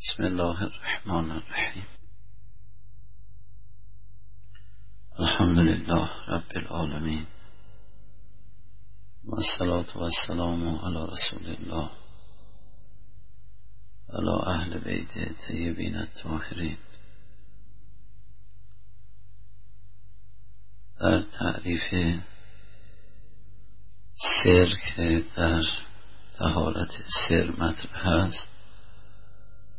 بسم الله الرحمن الرحیم. الحمد لله رب العالمین. و الصلاة و السلام علی رسول الله. علی اهل بیت طیبین الطاهرین. در تعریف سر در تهارت سر مطرح هست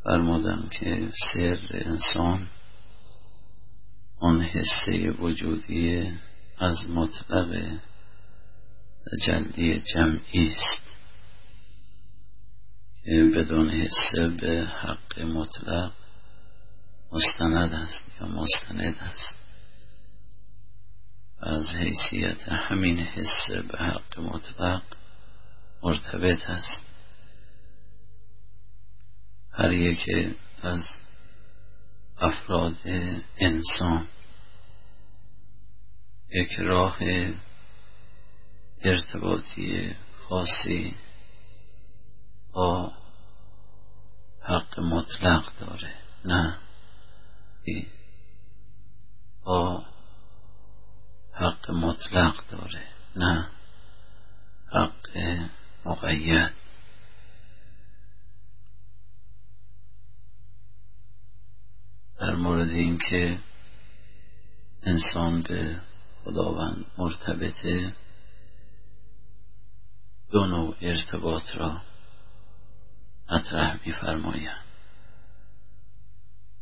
فرمودم که سر انسان آن حسه وجودی از مطلق تجلی جمعی است که بدون حسه به حق مطلق مستند است یا مستند است. از حیثیت همین حسه به حق مطلق مرتبط است. هر یک از افراد انسان. یک راه ارتباطی خاصی با حق مطلق داره. نه. با حق مطلق داره. نه. حق مقید. در مورد اینکه انسان به خداوند مرتبطه دو نوع ارتباط را مطرح میفرمایند.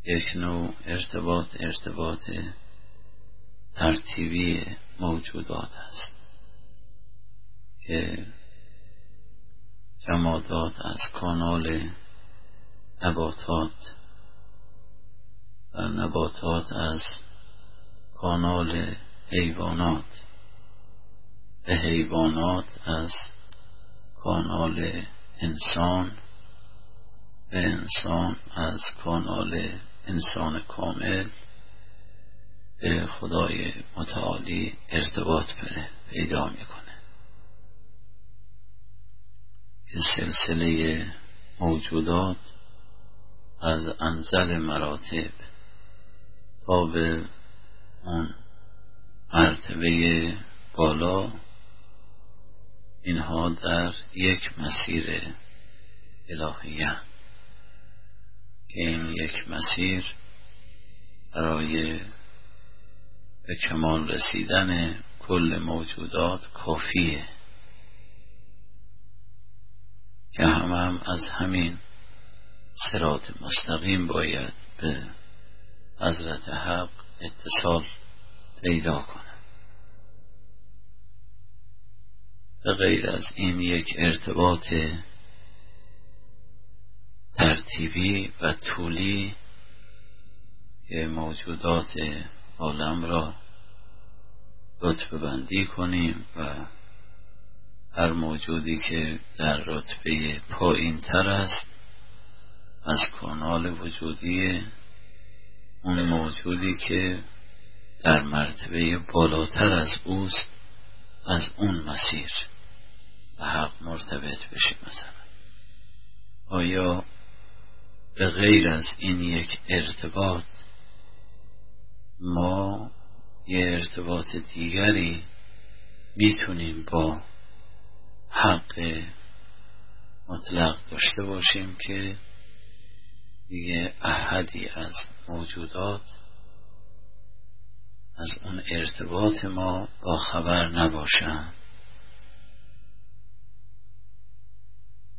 یک نوع ارتباط ارتباط ترتیبی موجودات است که جمادات از کانال نباتات و نباتات از کانال حیوانات. به حیوانات از کانال انسان به انسان از کانال انسان کامل به خدای متعالی ارتباط پیدا می‌کنه. که سلسله موجودات از انزل مراتب به اون مرتبه بالا اینها در یک مسیر الهیه که این یک مسیر برای به کمال رسیدن کل موجودات کافیه. که هم, هم از همین سرات مستقیم باید به حضرت حق اتصال پیدا کنه. به غیر از این یک ارتباط ترتیبی و طولی که موجودات عالم را رتبه بندی کنیم و هر موجودی که در رتبه پایین تر است از کانال وجودی اون موجودی که در مرتبه بالاتر از اوست از اون مسیر به حق مرتبط بشه مثلا. آیا به غیر از این یک ارتباط ما یه ارتباط دیگری می‌تونیم با حق مطلق داشته باشیم که دیگه احدی از موجودات از اون ارتباط ما با خبر نباشند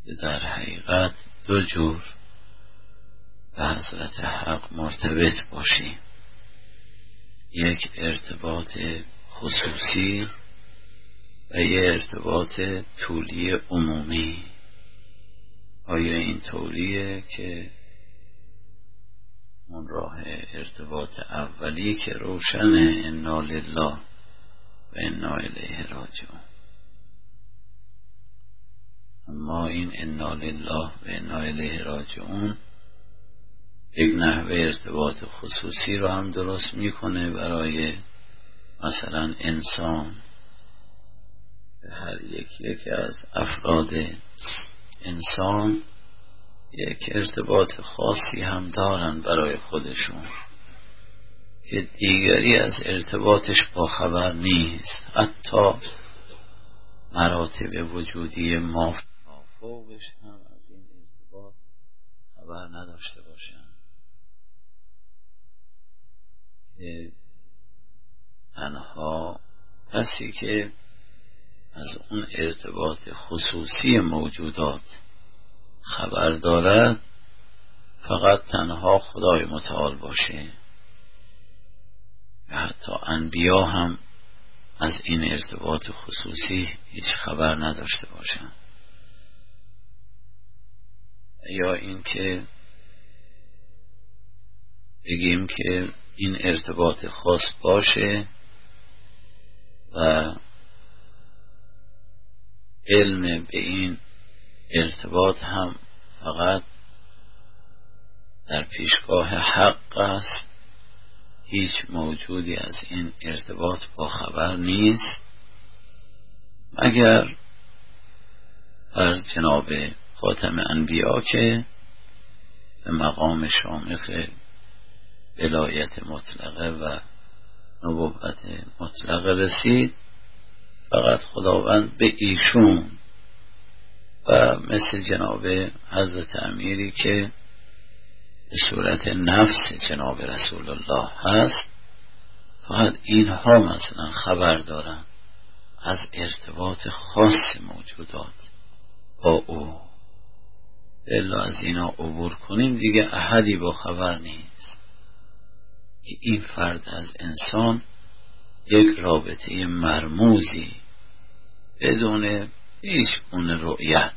که در حقیقت دو جور به حضرت حق مرتبط باشیم. یک ارتباط خصوصی و یه ارتباط طولی عمومی. آیا این طوریه که اون راه ارتباط اولی که روشن انا لله و انا الیه راجعون. اما این انا لله و انا الیه راجعون یک نحوه ارتباط خصوصی رو هم درست می‌کنه برای مثلا انسان. به هر یک یکی از افراد انسان یک ارتباط خاصی هم دارن برای خودشون که دیگری از ارتباطش با خبر نیست. حتی مراتب وجودی ما فوقش هم از این ارتباط خبر نداشته باشن. که تنها کسی که از اون ارتباط خصوصی موجودات خبر دارد فقط تنها خدای متعال باشه. و حتی انبیا هم از این ارتباط خصوصی هیچ خبر نداشته باشند. یا اینکه بگیم که این ارتباط خاص باشه و علم به این ارتباط هم فقط در پیشگاه حق است. هیچ موجودی از این ارتباط با خبر نیست. مگر فرض جناب خاتم انبیا که به مقام شامخ ولایت مطلقه و نبوت مطلقه رسید فقط خداوند به ایشون و مثل جناب حضرت امیری که به صورت نفس جناب رسول الله هست فقط اینها مثلا خبر دارن. از ارتباط خاص موجودات با او. الا از اینا عبور کنیم دیگه احدی با خبر نیست. که این فرد از انسان یک رابطه مرموزی بدون هیچ اون رؤیت.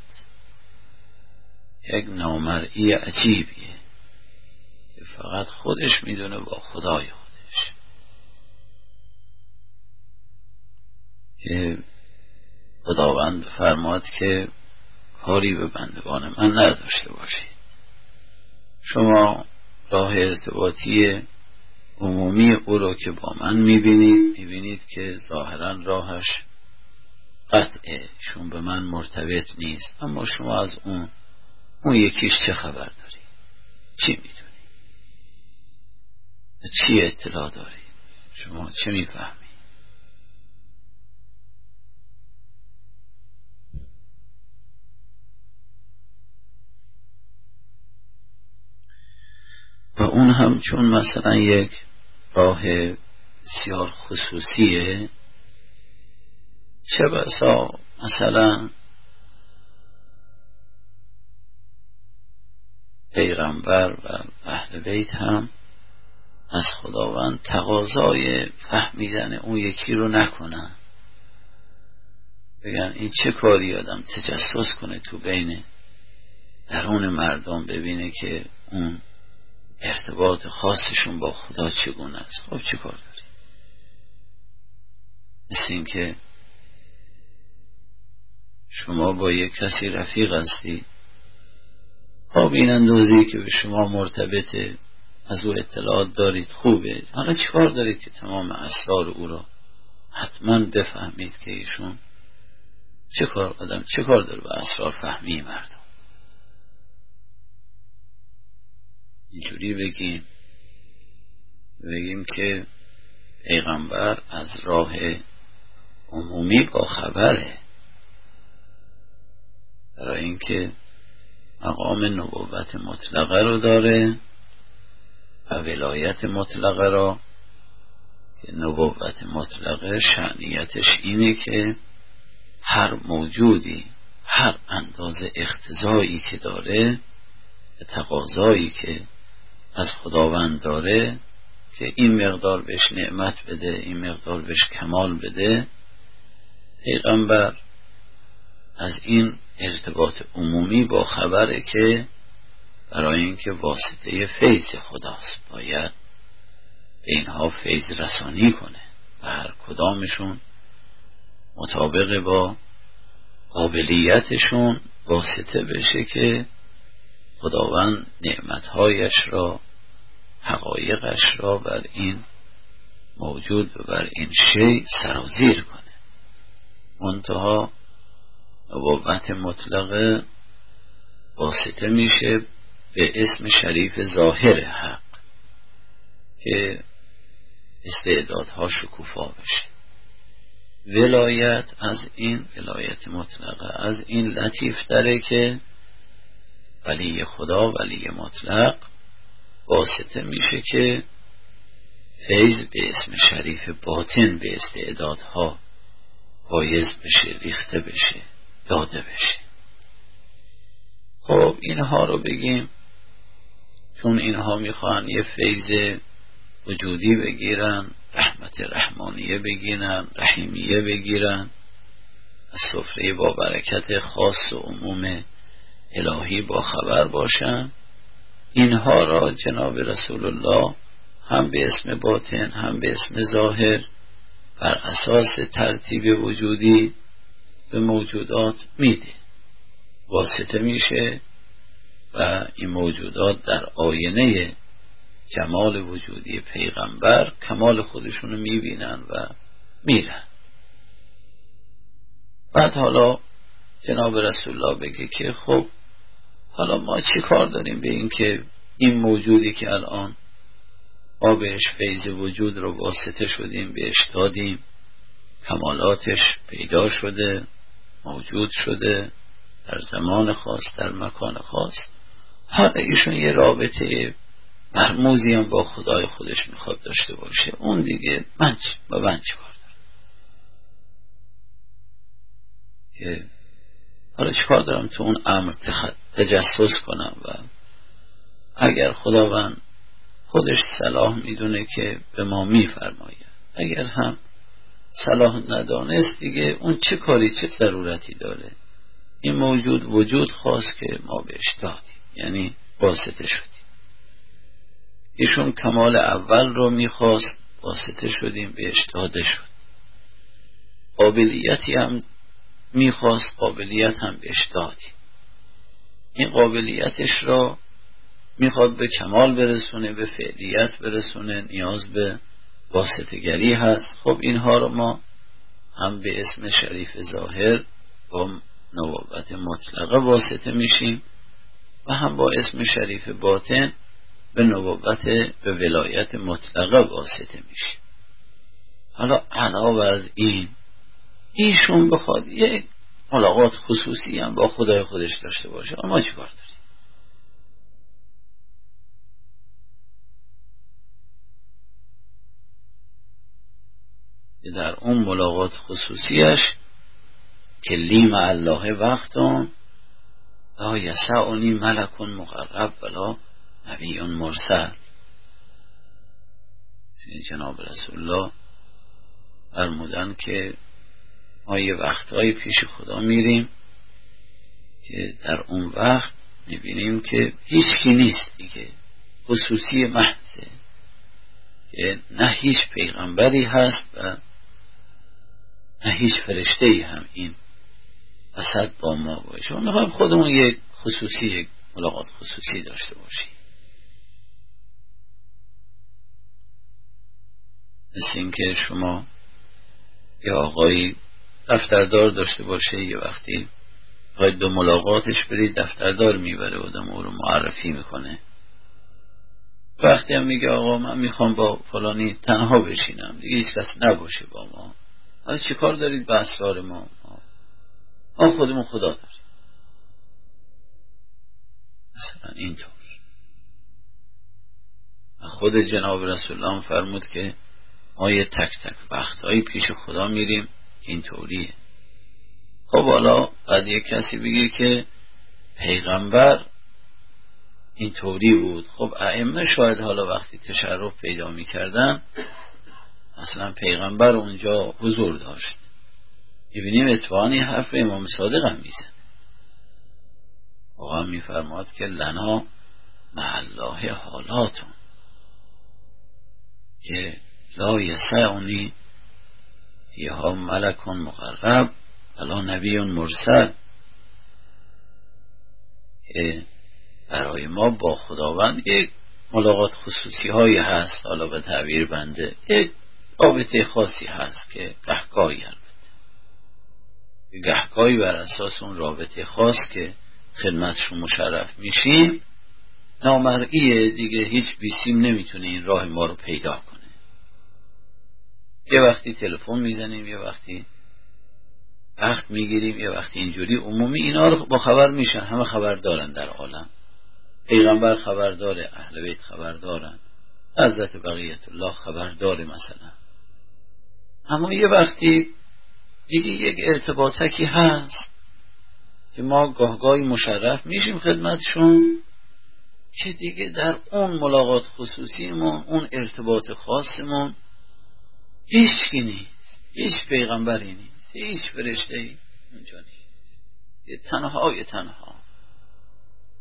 یک نامرئی عجیبیه که فقط خودش می‌دونه با خدای خودش. که خداوند فرماد که کاری به بندگان من نداشته باشید. شما راه ارتباطی عمومی او را که با من می‌بینید می‌بینید که ظاهرا راهش قطعه شون به من مرتبط نیست. اما شما از اون اون یکیش چه خبر داری؟ چی می‌دونی؟ چی اطلاع داری؟ شما چه می‌فهمی؟ و اون هم چون مثلا یک راه بسیار خصوصیه چه بسا؟ مثلا پیغمبر و اهل بیت هم از خداوند تقاضای فهمیدن اون یکی رو نکنن. بگن این چه کاری آدم تجسس کنه تو بین درون مردم ببینه که اون ارتباط خاصشون با خدا چگونه است؟ خب چه کار داری مثل اینکه شما با یک کسی رفیق هستی؟ خب این اندوزی که به شما مرتبطه از او اطلاعات دارید خوبه. حالا چیکار دارید که تمام اسرار او را حتما بفهمید که ایشون چه کار آدم چه کار داره به اسرار فهمی مردم؟ اینجوری بگیم بگیم که پیغمبر از راه عمومی با خبره. برای اینکه مقام نبوت مطلقه رو داره و ولایت مطلقه را که نبوت مطلقه شعنیتش اینه که هر موجودی هر اندازه اختزایی که داره تقاضایی که از خداوند داره که این مقدار بهش نعمت بده این مقدار بهش کمال بده پیغمبر از این ارتباط عمومی با خبره که برای اینکه واسطه فیض خداست. باید اینها فیض رسانی کنه و هر کدامشون مطابق با قابلیتشون واسطه بشه که خداوند نعمتهایش را حقایقش را بر این موجود و بر این شی سرازیر کنه. منتها نبوت مطلقه واسطه میشه به اسم شریف ظاهر حق که استعدادها شکوفا بشه. ولایت از این ولایت مطلقه از این لطیف داره که ولی خدا ولی مطلق واسطه میشه که فیض به اسم شریف باطن به استعدادها بایز بشه ریخته بشه داده بشه خب اینها رو بگیم. چون اینها می‌خوان یه فیض وجودی بگیرن رحمت رحمانیه بگیرن رحیمیه بگیرن. از سفره با برکت خاص و عموم الهی با خبر باشن. اینها را جناب رسول الله هم به اسم باطن هم به اسم ظاهر بر اساس ترتیب وجودی به موجودات میده. واسطه میشه و این موجودات در آینه جمال وجودی پیغمبر کمال خودشونو می‌بینن و میرن. بعد حالا جناب رسول الله بگه که خب حالا ما چی کار داریم به این که این موجودی که الان بهش فیض وجود رو واسطه شدیم بهش دادیم کمالاتش پیدا شده موجود شده در زمان خاص در مکان خاص. حالا ایشون یه رابطه مرموزی هم با خدای خودش می‌خواد داشته باشه. اون دیگه من چی با من چی کار دارم؟ حالا چی کار دارم تو اون امر تجسس کنم و اگر خداوند خودش صلاح می‌دونه که به ما میفرماید. اگر هم صلاح ندانست دیگه اون چه کاری چه ضرورتی داره؟ این موجود وجود خواست که ما بهش دادیم. یعنی واسطه شدیم. ایشون کمال اول رو می‌خواست واسطه شدیم بهش داده شد. قابلیتی هم می‌خواست قابلیت هم بهش دادیم این قابلیتش را می‌خواد به کمال برسونه به فعلیت برسونه نیاز به واسطگری هست. خب اینها رو ما هم به اسم شریف ظاهر با نوابت مطلقه واسطه میشیم. و هم با اسم شریف باطن به نبوت به ولایت مطلقه واسطه میشیم حالا علاوه از این ایشون بخواد یک ملاقات خصوصی هم با خدای خودش داشته باشه. اما چیکار داریم؟ در اون ملاقات خصوصیش که لیم الله وقتان لا یسعنی ملکون مقرب ولا نبی مرسل. جناب رسول الله فرمودن که ما یه وقتهایی پیش خدا میریم که در اون وقت می‌بینیم که هیچ کی نیست دیگه خصوصی محضه. که نه هیچ پیغمبری هست و نه هیچ فرشته ای هم این وسط با ما باشه. می‌خوایم خودمون یک خصوصی یک ملاقات خصوصی داشته باشیم مثل اینکه شما یه آقایی دفتردار داشته باشه یه وقتی باید به ملاقاتش برید دفتردار می‌بره آدم او رو معرفی می‌کنه. وقتی هم میگه آقا من می‌خوام با فلانی تنها بشینم دیگه هیچ کس نباشه با ما. از چه کار دارید به اسرار ما؟ ما خودمون خدا داریم. مثلا اینطور. خود جناب رسول الله فرمود که ما یه تک تک وقتهایی پیش خدا میریم. که اینطوریه خب حالا بعد یه کسی بگه که پیغمبر اینطوری بود. خب ائمه شاید حالا وقتی تشرف پیدا می‌کردن اصلا پیغمبر اونجا حضور داشت. می‌بینیم اتفاقی حرف امام صادق هم میزن آقا میفرماد که لنا محله حالاتون که لا یسعنی فیها ملک مقرب ولا نبی مرسل. که برای ما با خداوند یک ملاقات خصوصی هایی هست حالا به تعبیر بنده یک رابطه خاصی هست که گهگاهی گهگاهی بر اساس اون رابطه خاص که خدمتشون مشرف میشیم نامرئیه دیگه هیچ بیسیم نمی‌تونه این راه ما رو پیدا کنه. یه وقتی تلفن می‌زنیم یه وقتی وقت می‌گیریم یه وقتی اینجوری عمومی اینا رو با خبر میشن. همه خبر دارن در عالم. پیغمبر خبر داره اهل بیت خبر دارن حضرت بقیت الله خبر داره مثلا. اما یه وقتی دیگه یک ارتباطکی هست که ما گاهگاهی مشرف میشیم خدمتشون که دیگه در اون ملاقات خصوصیمون اون ارتباط خاصمون هیچ کی نیست هیچ پیغمبری نیست هیچ فرشته اونجا نیست. یه تنها یه تنها.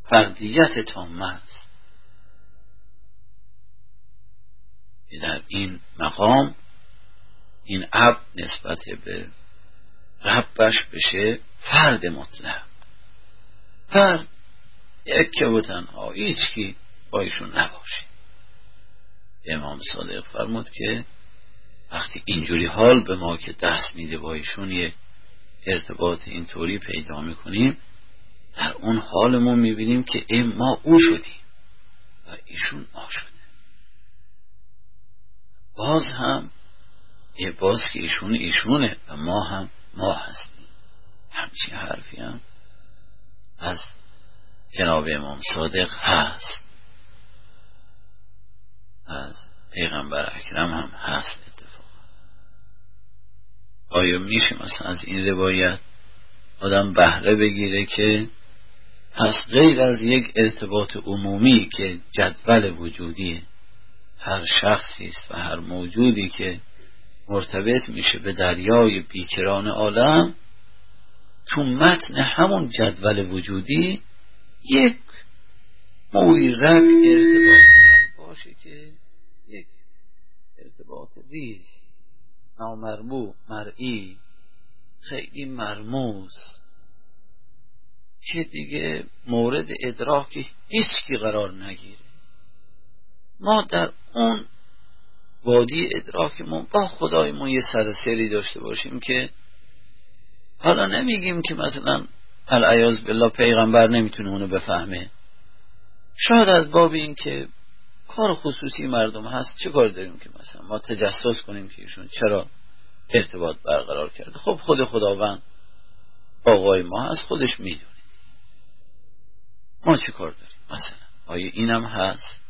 فردیت تامه است که در این مقام این عبد نسبت به ربش بشه فرد مطلق. فرد یک و تنها هیچ کی با ایشون نباشه. امام صادق فرمود که وقتی اینجوری حال به ما که دست میده با ایشون یک ارتباط اینطوری پیدا می‌کنیم در اون حالمون می‌بینیم که ما او شدیم و ایشون ما شده. باز هم یه باز که ایشون ایشونه و ما هم ما هستیم. همچین حرفی هم. از جناب امام صادق هست. از پیغمبر اکرم هم هست اتفاق آیا میشه مثلا از این روایت آدم بهره بگیره که پس غیر از یک ارتباط عمومی که جدول وجودی هر شخصی است و هر موجودی که مرتبط میشه به دریای بیکران عالم تو متن همون جدول وجودی یک مویرک ارتباط باشه که یک ارتباط ریز نامرمو مرئی خیلی مرموز. که دیگه مورد ادراک هیچ قرار نگیره. ما در اون وادی ادراکمون با خدایمون یه سر سری داشته باشیم که حالا نمیگیم که مثلا العیاز بالله پیغمبر نمی‌تونه اونو بفهمه. شاید از باب این که کار خصوصی مردم هست چه کار داریم که مثلا ما تجسس کنیم که ایشون چرا ارتباط برقرار کرده؟ خب خود خداوند آقای ما هست خودش می‌دونه. ما چه کار داریم؟ مثلا آیا اینم هست؟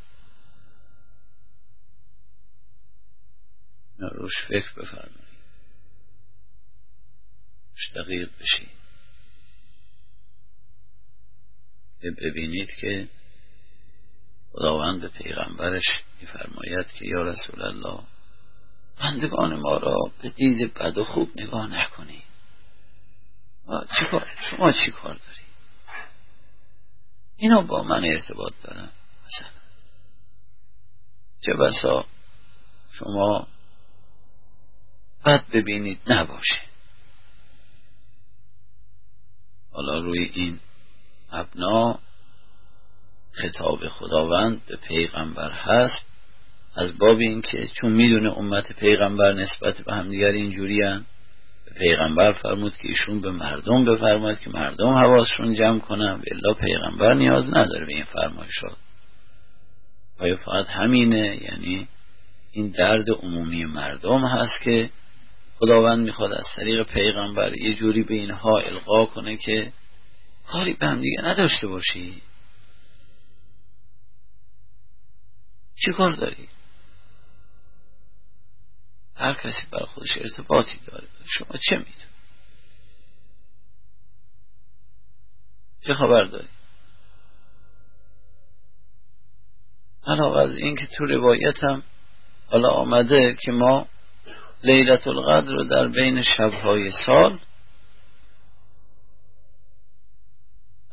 روش فکر بفرمایید. دقیق بشید ببینید که خداوند به پیغمبرش میفرماید که یا رسول الله بندگان ما را به دید بد و خوب نگاه نکنی. شما چی کار داری اینا با من ارتباط دارن. مثلا چه بسا شما بد ببینید نباشه. حالا روی این ابنا خطاب خداوند به پیغمبر هست. از باب این که چون می‌دونه امت پیغمبر نسبت به همدیگر اینجوری به پیغمبر فرمود که ایشون به مردم بفرماید که مردم حواسشون جمع کنن. و الا پیغمبر نیاز نداره به این فرمایشات آیا فقط همینه؟ یعنی این درد عمومی مردم هست که خداوند می‌خواد از طریق پیغمبر یه جوری به اینها القا کنه که کاری به هم دیگه نداشته باشی. چی کار داری؟ هر کسی برای خودش ارتباطی داره. شما چه می‌دونی؟ چه خبر داری؟ علاوه از این که تو روایت هم حالا آمده که ما لیلت القدر رو در بین شبهای سال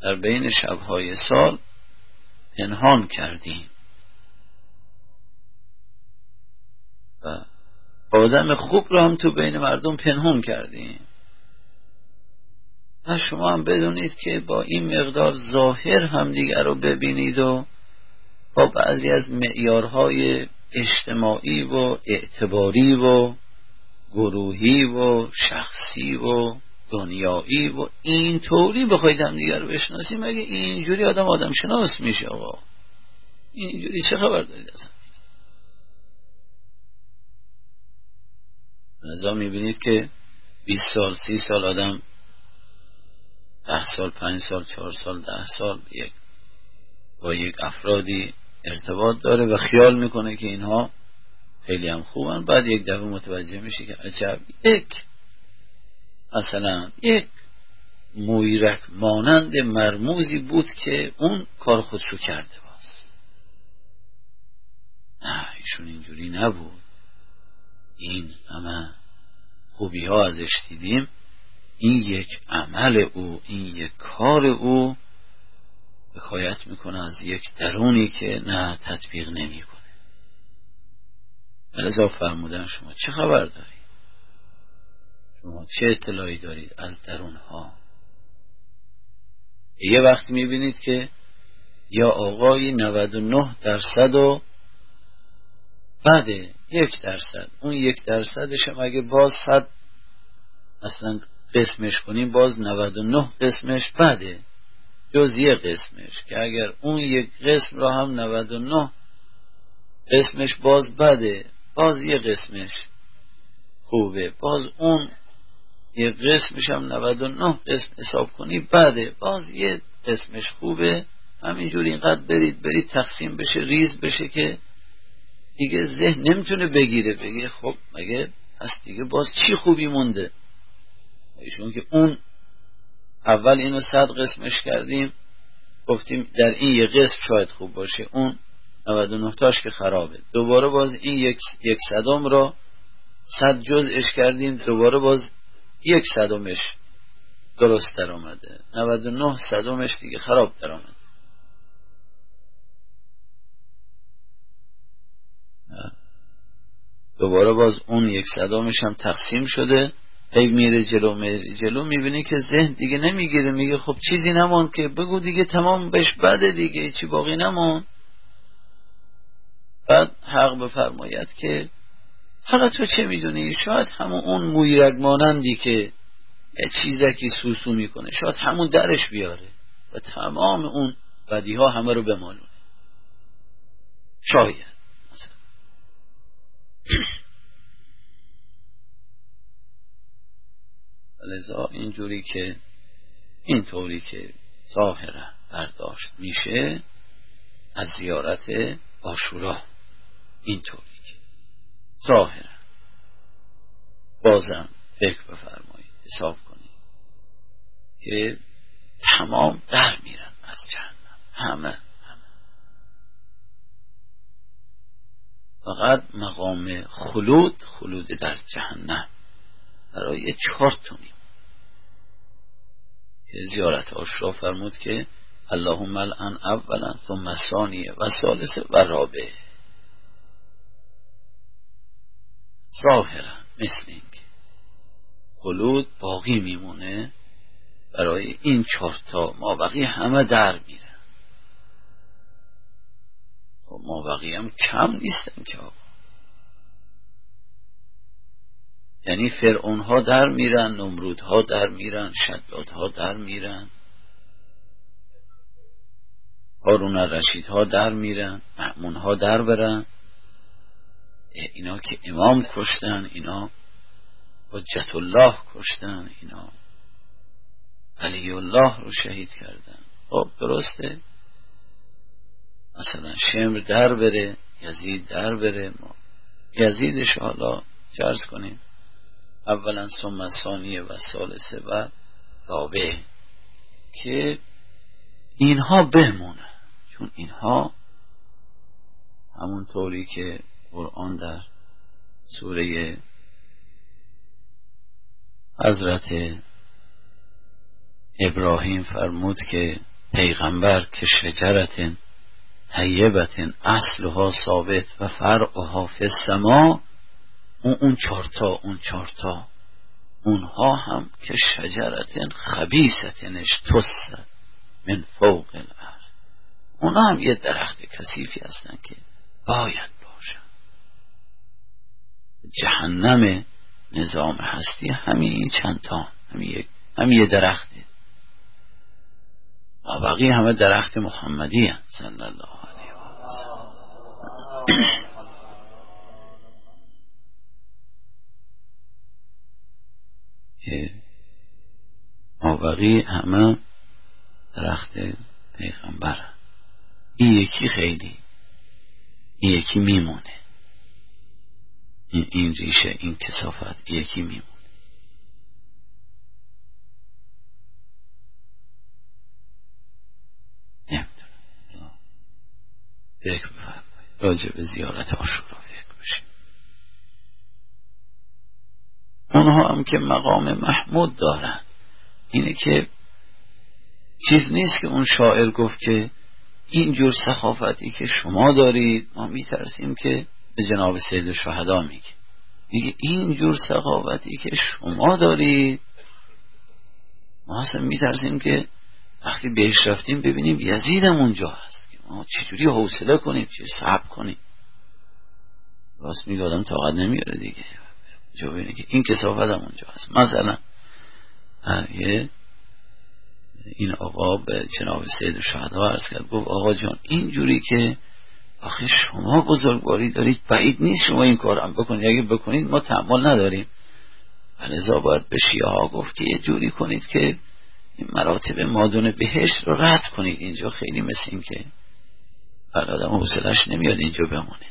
در بین شبهای سال پنهان کردیم. و آدم خوب رو هم تو بین مردم پنهان کردیم. و شما هم بدونید که با این مقدار ظاهر همدیگر رو ببینید و با بعضی از معیارهای اجتماعی و اعتباری و گروهی و شخصی و دنیایی و اینطوری بخواید هم دیگر بشناسیم مگه اینجوری آدم آدم شناس میشه آقا؟ اینجوری چه خبر دارید اصلا نظام می‌بینید که 20 سال 30 سال آدم ده سال پنج سال چهار سال ده سال یک با یک افرادی ارتباط داره و خیال می‌کنه که اینها خیلی هم خوبن. بعد یک دفعه متوجه میشه که عجب یک. مثلا یک مویرک مانند مرموزی بود که اون کار خودشو کرده باز. نه ایشون اینجوری نبود. این همه خوبی ها ازش دیدیم. این یک عمل او این یک کار او. حکایت می‌کنه از یک درونی که نه تطبیق نمی‌کنه. لذا فرمودن شما چه خبر دارید شما چه اطلاعی دارید از درون ها یه وقت می‌بینید که یا آقای 99 درصد و بعده یک درصد. اون یک درصدش هم اگه باز صد اصلا قسمش کنیم باز 99 قسمش بده جز یه قسمش. که اگر اون یک قسم را هم 99 قسمش باز بده باز یه قسمش خوبه. باز اون یه قسمش هم 99 قسم حساب کنی بده. باز یه قسمش خوبه. همینجوری اینقدر برید برید تقسیم بشه ریز بشه که دیگه ذهن نمی‌تونه بگیره. بگه خب مگه پس دیگه باز چی خوبی مونده؟ ایشون که اون اول اینو صد قسمش کردیم گفتیم در این یه قسم شاید خوب باشه. اون 99 تاش که خرابه. دوباره باز این یک, یک صدم را صد جزش کردیم دوباره باز یک صدمش درست در آمده 99 صدمش دیگه خراب در آمده دوباره باز اون یک صدامش هم تقسیم شده. هی میره جلو میره جلو می‌بینی که ذهن دیگه نمی‌گیره. میگه خب چیزی نمون که بگو دیگه تمام بهش بده دیگه چی باقی نمون بعد حق بفرماید که حالا تو چه می‌دونی؟ شاید همون اون مویرگ مانندی که چیزکی سوسو می‌کنه. شاید همون درش بیاره و تمام اون بدی ها همه رو بمالونه شاید. مثلا. لذا اینجوری که اینطوری که ظاهره برداشت میشه از زیارت آشورا. اینطوری که ظاهره بازم فکر بفرمایید. حساب کنید. که تمام در میرن از جهنم. همه. همه فقط مقام خلود خلود در جهنم. برای چهار تونیم که زیارت آشرا فرمود که اللهم الان اولا ثم ثانیه و ثالث و رابعه ظاهرا مثل این خلود باقی میمونه برای این چهارتا ما بقیه همه در میرن خب ما بقیه هم کم نیستن که آقا. یعنی فرعون ها در میرن نمرود ها در میرن شداد ها در میرن. هارون رشید ها در میرن معمون ها در برن. اینا که امام کشتن اینا حجت الله کشتن اینا علی الله رو شهید کردن. خب درسته؟ مثلا شمر در بره یزید در بره ما یزیدش حالا جرز کنیم. اولا ثم ثانیه و ثالثه و رابع. که اینها بمونه چون اینها همون طوری که قرآن در سوره حضرت ابراهیم فرمود که پیغمبر که شجرت طیبت اصلها ثابت و فرعها فی السما اون اون چارتا اون چارتا اونها هم که شجرت خبیستنش توست من فوق الارض. اونها هم یه درخت کثیفی هستن که باید جهنم نظام هستی همین چند تا همین هم یه درخته و بقیه همه درخت محمدی هست صلی الله علیه و که آبقی همه درخت پیغمبر این یکی خیلی این یکی میمونه. این, این ریشه این کسافت یکی میمونه. نمی‌دونم. فکر بفرمایید راجع به زیارت آشورا فکر بشید اونها هم که مقام محمود دارن اینه که چیز نیست که اون شاعر گفت که اینجور سخافتی که شما دارید ما میترسیم که به جناب سید شهدا میگه. میگه اینجور سخافتی که شما دارید ما اصلا میترسیم که وقتی بهش رفتیم ببینیم یزیدم اونجا هست ما چجوری حوصله کنیم چه صبر کنیم. راست میگه آدم طاقت نمیاره دیگه. جا ببینه که این کسافت هم اونجا هست. مثلا یه این آقا به جناب سید شهدا عرض کرد. گفت آقا جان اینجوری که آخه شما بزرگواری دارید بعید نیست شما این کار هم بکنید. اگه بکنید ما تحمل نداریم. ولذا باید به شیعه ها گفت که یه جوری کنید که این مراتب مادون بهشت رو رد کنید. اینجا خیلی مثل این که بر آدم حوصلش نمیاد اینجا بمونه.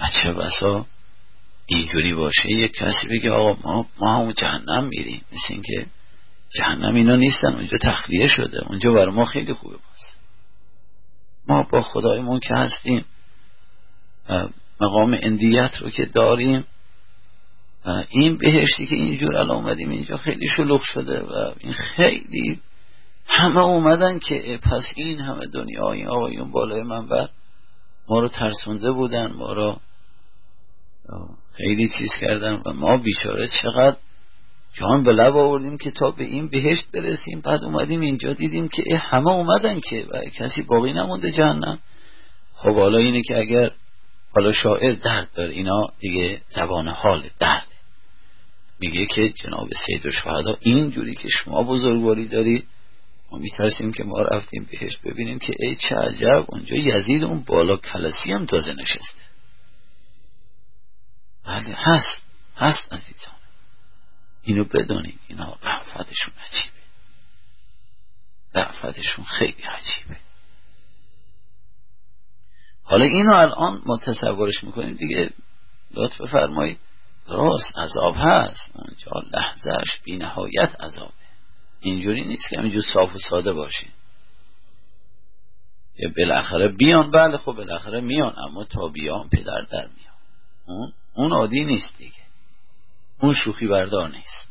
بچه بسا اینجوری باشه. یک کسی بگه آقا ما, ما همون جهنم میریم. مثل این که جهنم اینا نیستن. اونجا تخلیه شده. اونجا برای ما خیلی خوبه باز. ما با خدایمون که هستیم مقام اندیت رو که داریم این بهشتی که اینجور الان اومدیم اینجا خیلی شلوغ شده و این خیلی همه اومدن که پس این همه دنیا این آقایون بالای منبر ما رو ترسونده بودن ما رو خیلی چیز کردن و ما بیچاره چقدر جان به لب آوردیم که تا به این بهشت برسیم بعد اومدیم اینجا دیدیم که همه اومدن که و کسی باقی نمونده جهنم. خب حالا اینه که اگر حالا شاعر درد داره اینا دیگه زبان حال درد میگه که جناب سید و شهدا اینجوری که شما بزرگواری دارید ما میترسیم که ما رفتیم بهشت ببینیم که ای چه عجب اونجا یزید اون بالا کلسی هم تازه نشسته. بله هست هست عزیزان. اینو بدونیم اینا رعفتشون عجیبه. رعفتشون خیلی عجیبه. حالا اینو الان ما تصورش می‌کنیم دیگه. لطف بفرمایید. راست عذاب هست. اونجا لحظهش بی نهایت عذابه اینجوری نیست که همینجور صاف و ساده باشه که بالاخره بیان بله خب بالاخره میان اما تا بیان پدر در میان. اون, اون عادی نیست دیگه. اون شوخی بردار نیست.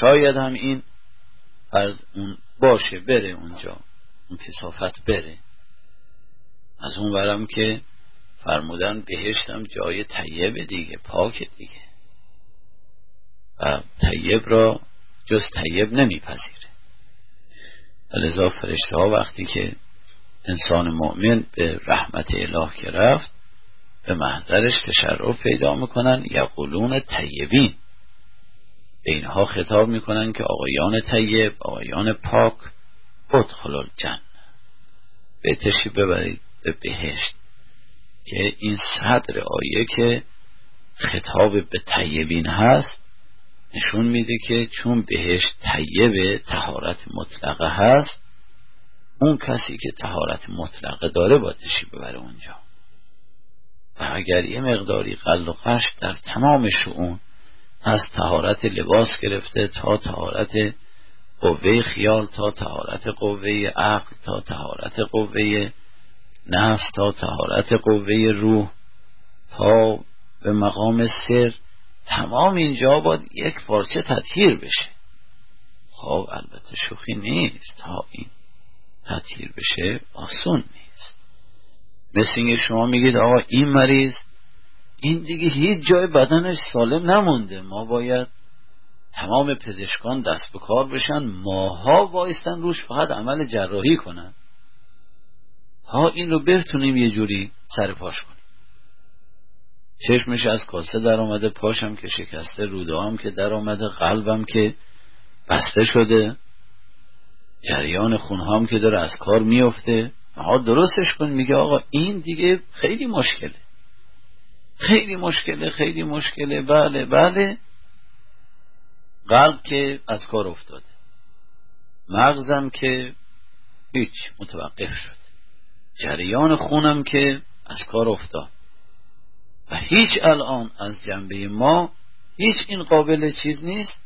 شاید هم این از اون باشه بره اونجا. اون کسافت بره. از اون برم که فرمودن بهشتم جای طیب دیگه پاک دیگه. و طیب را جز طیب نمیپذیره. لذا فرشته ها وقتی که انسان مؤمن به رحمت اله که رفت به محضرش تشرف پیدا می‌کنن یقولون طیبین. به اینها خطاب می‌کنن که آقایان طیب آقایان پاک ادخل به تشی ببرید به بهشت که این صدر آیه که خطاب به طیبین هست نشون میده که چون بهشت طیب تهارت مطلقه هست اون کسی که تهارت مطلقه داره با تشی ببره اونجا. و اگر یه مقداری قل و قش در تمام شعون از تهارت لباس گرفته تا تهارت قوه خیال تا تهارت قوه عقل تا تهارت قوه نفس تا تهارت قوه روح تا به مقام سر تمام اینجا باید یک پارچه تطهیر بشه. خب البته شوخی نیست. تا این تطهیر بشه آسون نیست. مثل اینکه شما میگید آقا این مریض این دیگه هیچ جای بدنش سالم نمونده. ما باید تمام پزشکان دست به کار بشن ماها وایستن روش فقط عمل جراحی کنن. ها این رو بتونیم یه جوری سر پاش کنیم. چشمش از کاسه در آمده پاشم که شکسته روده هم که در آمده قلبم که بسته شده جریان خونهام که داره از کار میفته ها درستش کن میگه آقا این دیگه خیلی مشکله. خیلی مشکله خیلی مشکله. بله بله. قلب که از کار افتاده. مغزم که هیچ متوقف شد. جریان خونم که از کار افتاد. و هیچ الان از جنبه ما هیچ این قابل چیز نیست.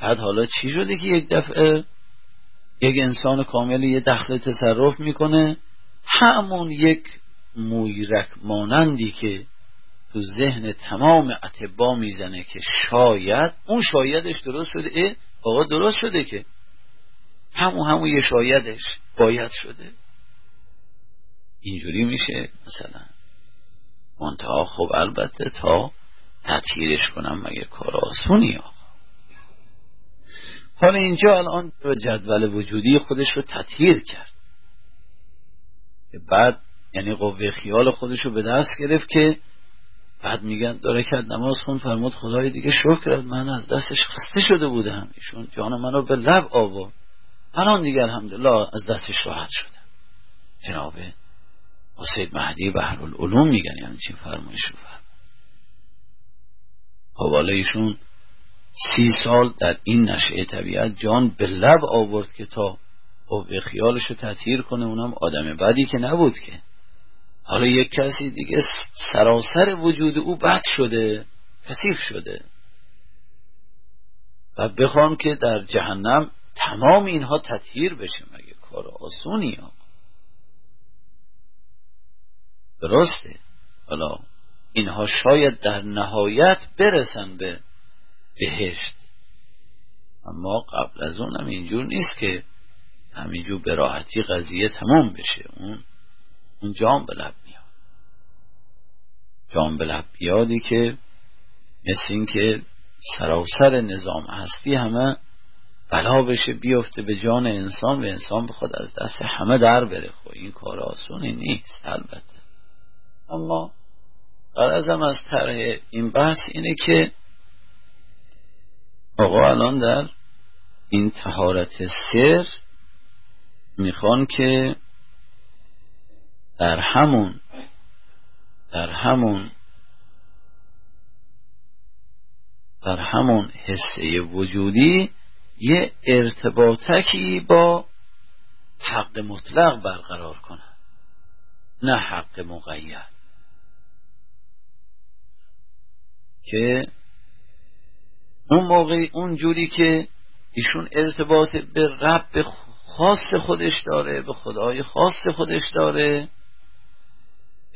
بعد حالا چی شده که یک دفعه یک انسان کامل یه دخل تصرف می‌کنه. همون یک مویرک مانندی که تو ذهن تمام اتبا می‌زنه که شاید اون شایدش درست شده. اه آقا درست شده که. همون همون یه شایدش باید شده. اینجوری میشه مثلا. منتها خب البته تا تطهیرش کنم مگه کار آسونی آقا حالا اینجا الان جدول وجودی خودش رو تطهیر کرد. بعد یعنی قوه خیال خودش رو به دست گرفت که بعد میگن داره کرد نماز خون فرمود خدای دیگه شکر من از دستش خسته شده بودم. ایشون جان منو به لب آورد. الان دیگه الحمدلله از دستش راحت شده جناب سید مهدی بحر العلوم میگن یعنی چین فرمایش رو فرمود. ایشون سی سال در این نشعه طبیعت جان به لب آورد که تا به خیالش رو تطهیر کنه اونم آدم بدی که نبود که. حالا یک کسی دیگه سراسر وجود او بد شده کثیف شده. و بخوام که در جهنم تمام اینها تطهیر بشه مگه کار آسونی ها؟ درسته. حالا اینها شاید در نهایت برسن به بهشت. اما قبل از اونم اینجور نیست که همینجور به راحتی قضیه تمام بشه. اون اون جام به لب میاد. جام به لب بیادی که مثل این که سراسر نظام هستی همه بلا بشه بیفته به جان انسان و انسان بخواد از دست همه در بره. خب این کار آسونی نیست البته. اما قرازم از طرح این بحث اینه که آقا الان در این تهارت سر می‌خوان که در همون در همون در همون حسه وجودی یه ارتباطکی با حق مطلق برقرار کنن. نه حق مقید. که اون موقع اون جوری که ایشون ارتباط به رب خاص خودش داره به خدای خاص خودش داره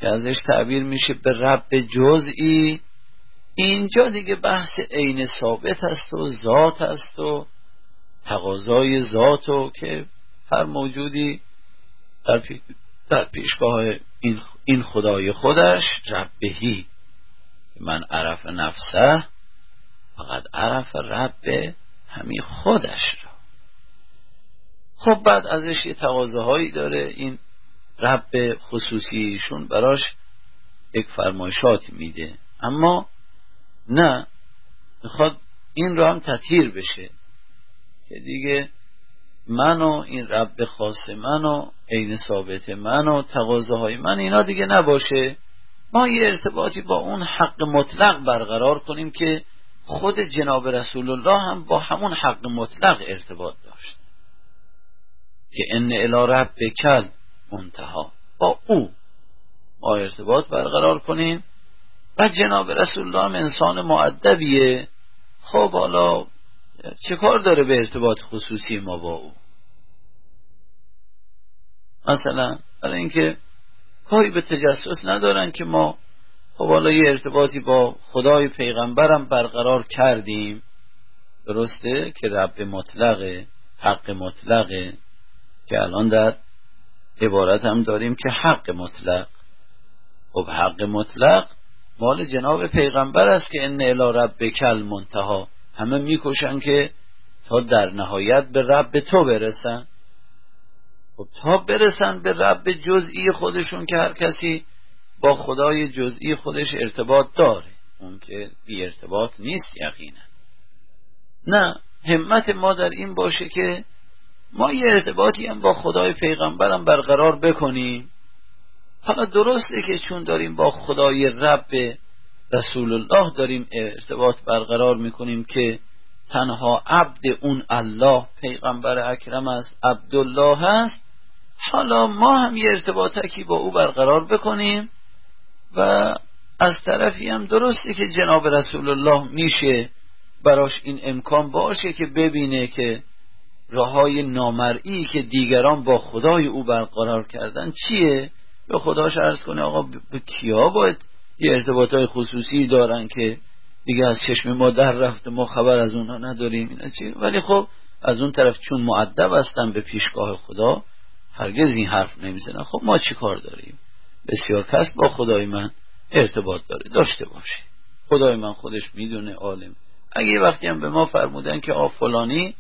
که ازش تعبیر میشه به رب جزئی. اینجا دیگه بحث عین ثابت است و ذات است و تقاضای ذات و که هر موجودی در, در پیشگاه این خدای خودش ربهی. من عرف نفسه. فقط عرف رب همین خودش را. خب بعد ازش یه تقاضاهایی داره. این رب خصوصیشون براش یک فرمایشات میده. اما نه می‌خواد این رو هم تطهیر بشه که دیگه من و این رب خاص من و عین ثابت من و تقاضاهای من اینا دیگه نباشه. ما یه ارتباطی با اون حق مطلق برقرار کنیم که خود جناب رسول الله هم با همون حق مطلق ارتباط داشت. که ان الی رب کل منتها با او ما ارتباط برقرار کنیم. و جناب رسول الله هم انسان معدبیه خب حالا چه کار داره به ارتباط خصوصی ما با او؟ مثلا برای اینکه کاری به تجسس ندارن که ما خب حالا یه ارتباطی با خدای پیغمبرم برقرار کردیم. درسته که رب مطلقه حق مطلقه که الان در عبارت هم داریم که حق مطلق. خب حق مطلق مال جناب پیغمبر است که ان الی کل منتها همه می‌کشن که تا در نهایت به رب تو برسن. خب تا برسن به رب جزئی خودشون که هر کسی با خدای جزئی خودش ارتباط داره. اون که بی ارتباط نیست یقینا. نه همت ما در این باشه که ما یه ارتباطی هم با خدای پیغمبرم برقرار بکنیم. حالا درسته که چون داریم با خدای رب رسول الله داریم ارتباط برقرار می‌کنیم که تنها عبد اون الله پیغمبر اکرم است عبدالله هست حالا ما هم یه ارتباطکی با او برقرار بکنیم. و از طرفی هم درسته که جناب رسول الله میشه براش این امکان باشه که ببینه که راه های نامرئی که دیگران با خدای او برقرار کردن چیه؟ به خداش عرض کنه آقا به کیا باید یه ارتباط های خصوصی دارن که دیگه از چشم ما در رفته ما خبر از اونها نداریم اینا چی؟ ولی خب از اون طرف چون معدب هستن به پیشگاه خدا هرگز این حرف نمی‌زنن. خب ما چی کار داریم؟ بسیار کس با خدای من ارتباط داره داشته باشه. خدای من خودش می‌دونه عالم. اگه وقتی هم به ما فرمودن که آ فلانی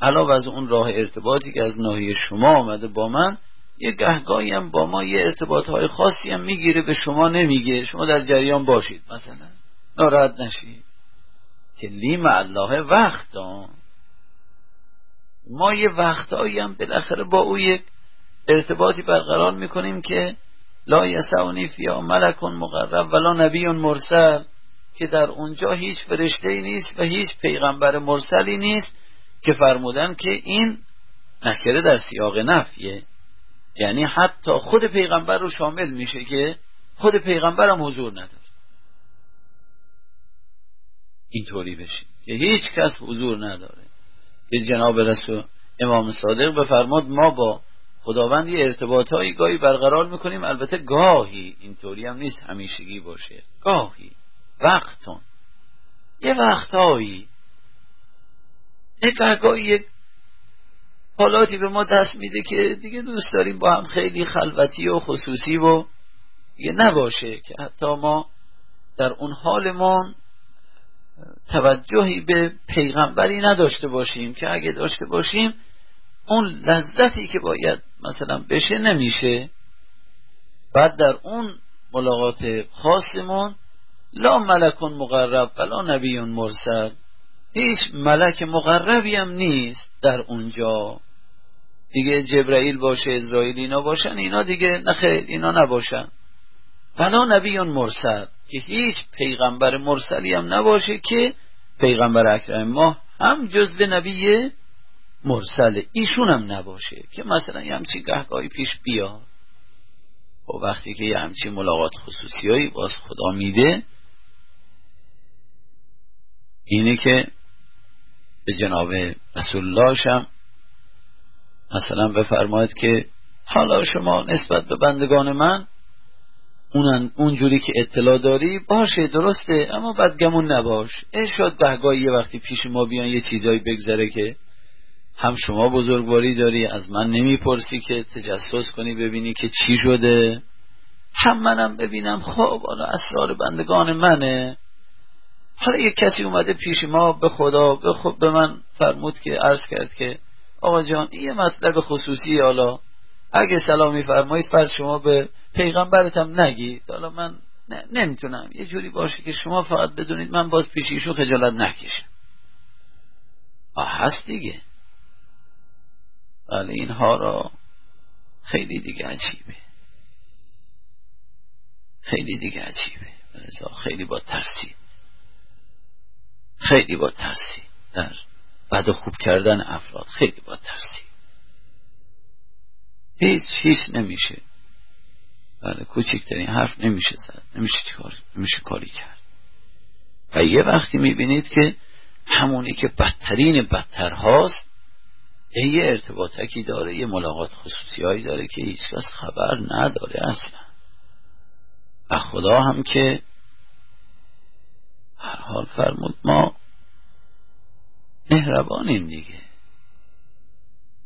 علاوه از اون راه ارتباطی که از ناحیه شما آمده با من یه گهگاهی هم با ما یه ارتباط های خاصی هم می‌گیره به شما نمیگه. شما در جریان باشید مثلا. ناراحت نشید. که لیم الله وقت ما یه وقتهایی هم بالاخره با او یک ارتباطی برقرار می‌کنیم که لا یسعونی فیا ملکون مقرب ولا نبی مرسل که در اونجا هیچ فرشته نیست و هیچ پیغمبر مرسلی نیست که فرمودن که این نکره در سیاق نفیه. یعنی حتی خود پیغمبر رو شامل میشه که خود پیغمبر هم حضور نداره. اینطوری بشه که هیچ کس حضور نداره. که جناب رسول امام صادق بفرماد ما با خداوند یه ارتباط هایی گاهی برقرار می‌کنیم. البته گاهی اینطوری هم نیست همیشگی باشه. گاهی. وقتون. یه وقتهایی یک گاهی یک حالاتی به ما دست میده که دیگه دوست داریم با هم خیلی خلوتی و خصوصی و یه نباشه که حتی ما در اون حالمان توجهی به پیغمبری نداشته باشیم که اگه داشته باشیم اون لذتی که باید مثلا بشه نمیشه. بعد در اون ملاقات خاصمون لا ملکون مقرب ولا نبی مرسل. هیچ ملک مقربی هم نیست در اونجا. دیگه جبرائیل باشه اسرائیل اینا باشن اینا دیگه نخیر اینا نباشن. ولا نبی مرسل که هیچ پیغمبر مرسلی هم نباشه که پیغمبر اکرم ما هم جزو نبی مرسله ایشون هم نباشه که مثلا یه همچی گهگاهی پیش بیاد. و خب وقتی که یه همچی ملاقات خصوصی هایی باز خدا میده اینه که به جناب رسول الله شم مثلا بفرماید که حالا شما نسبت به بندگان من اونن اونجوری که اطلاع داری باشه درسته اما بدگمون نباش. ای شاید دهگاهی یه وقتی پیش ما بیان یه چیزایی بگذره که هم شما بزرگواری داری از من نمی‌پرسی که تجسس کنی ببینی که چی شده. هم منم ببینم خب حالا اسرار بندگان منه. حالا یه کسی اومده پیش ما به خدا به, خود به من فرمود که عرض کرد که آقا جان یه مطلب خصوصی حالا. اگه سلامی فرمایید فرض شما به پیغمبرتم نگید حالا من نمی‌تونم. یه جوری باشه که شما فقط بدونید من باز پیشیشو خجالت نکشم. آه هست دیگه. ولی اینها را خیلی دیگه عجیبه. خیلی دیگه عجیبه. خیلی با ترسید خیلی با ترسید در بد خوب کردن افراد خیلی با ترسید هیچ هیچ نمیشه. بله کوچکترین حرف نمیشه زد. نمیشه چیکار نمیشه کاری کرد. و یه وقتی می‌بینید که همونی که بدترین بدتر هاست یه ارتباطکی داره یه ملاقات خصوصی هایی داره که هیچ کس خبر نداره اصلا. و خدا هم که هر حال فرمود ما مهربانیم دیگه.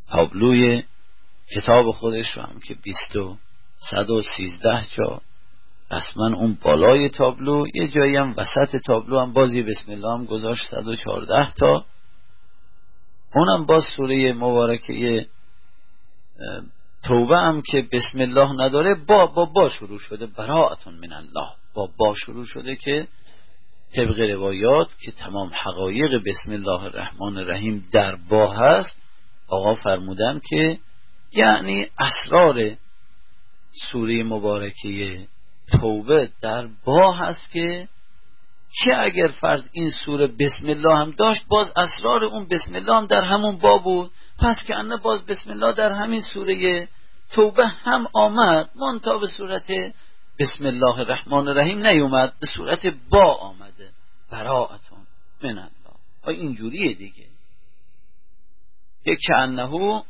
تابلوی کتاب خودش رو هم که بیست و صد و سیزده جا رسما اون بالای تابلو یه جایی هم وسط تابلو هم بازی بسم الله هم گذاشت صد و چارده تا. اونم باز سوره مبارکه توبه هم که بسم الله نداره با با با شروع شده. براعتون من الله. با با شروع شده که طبق روایات که تمام حقایق بسم الله الرحمن الرحیم در با هست آقا فرمودن که یعنی اسرار سوره مبارکه توبه در با هست که چه اگر فرض این سوره بسم الله هم داشت باز اسرار اون بسم الله هم در همون با بود. پس که انه باز بسم الله در همین سوره توبه هم آمد منتا به صورت بسم الله الرحمن الرحیم نیومد به صورت با آمده. براعتون من الله. اینجوریه دیگه. یک که انهو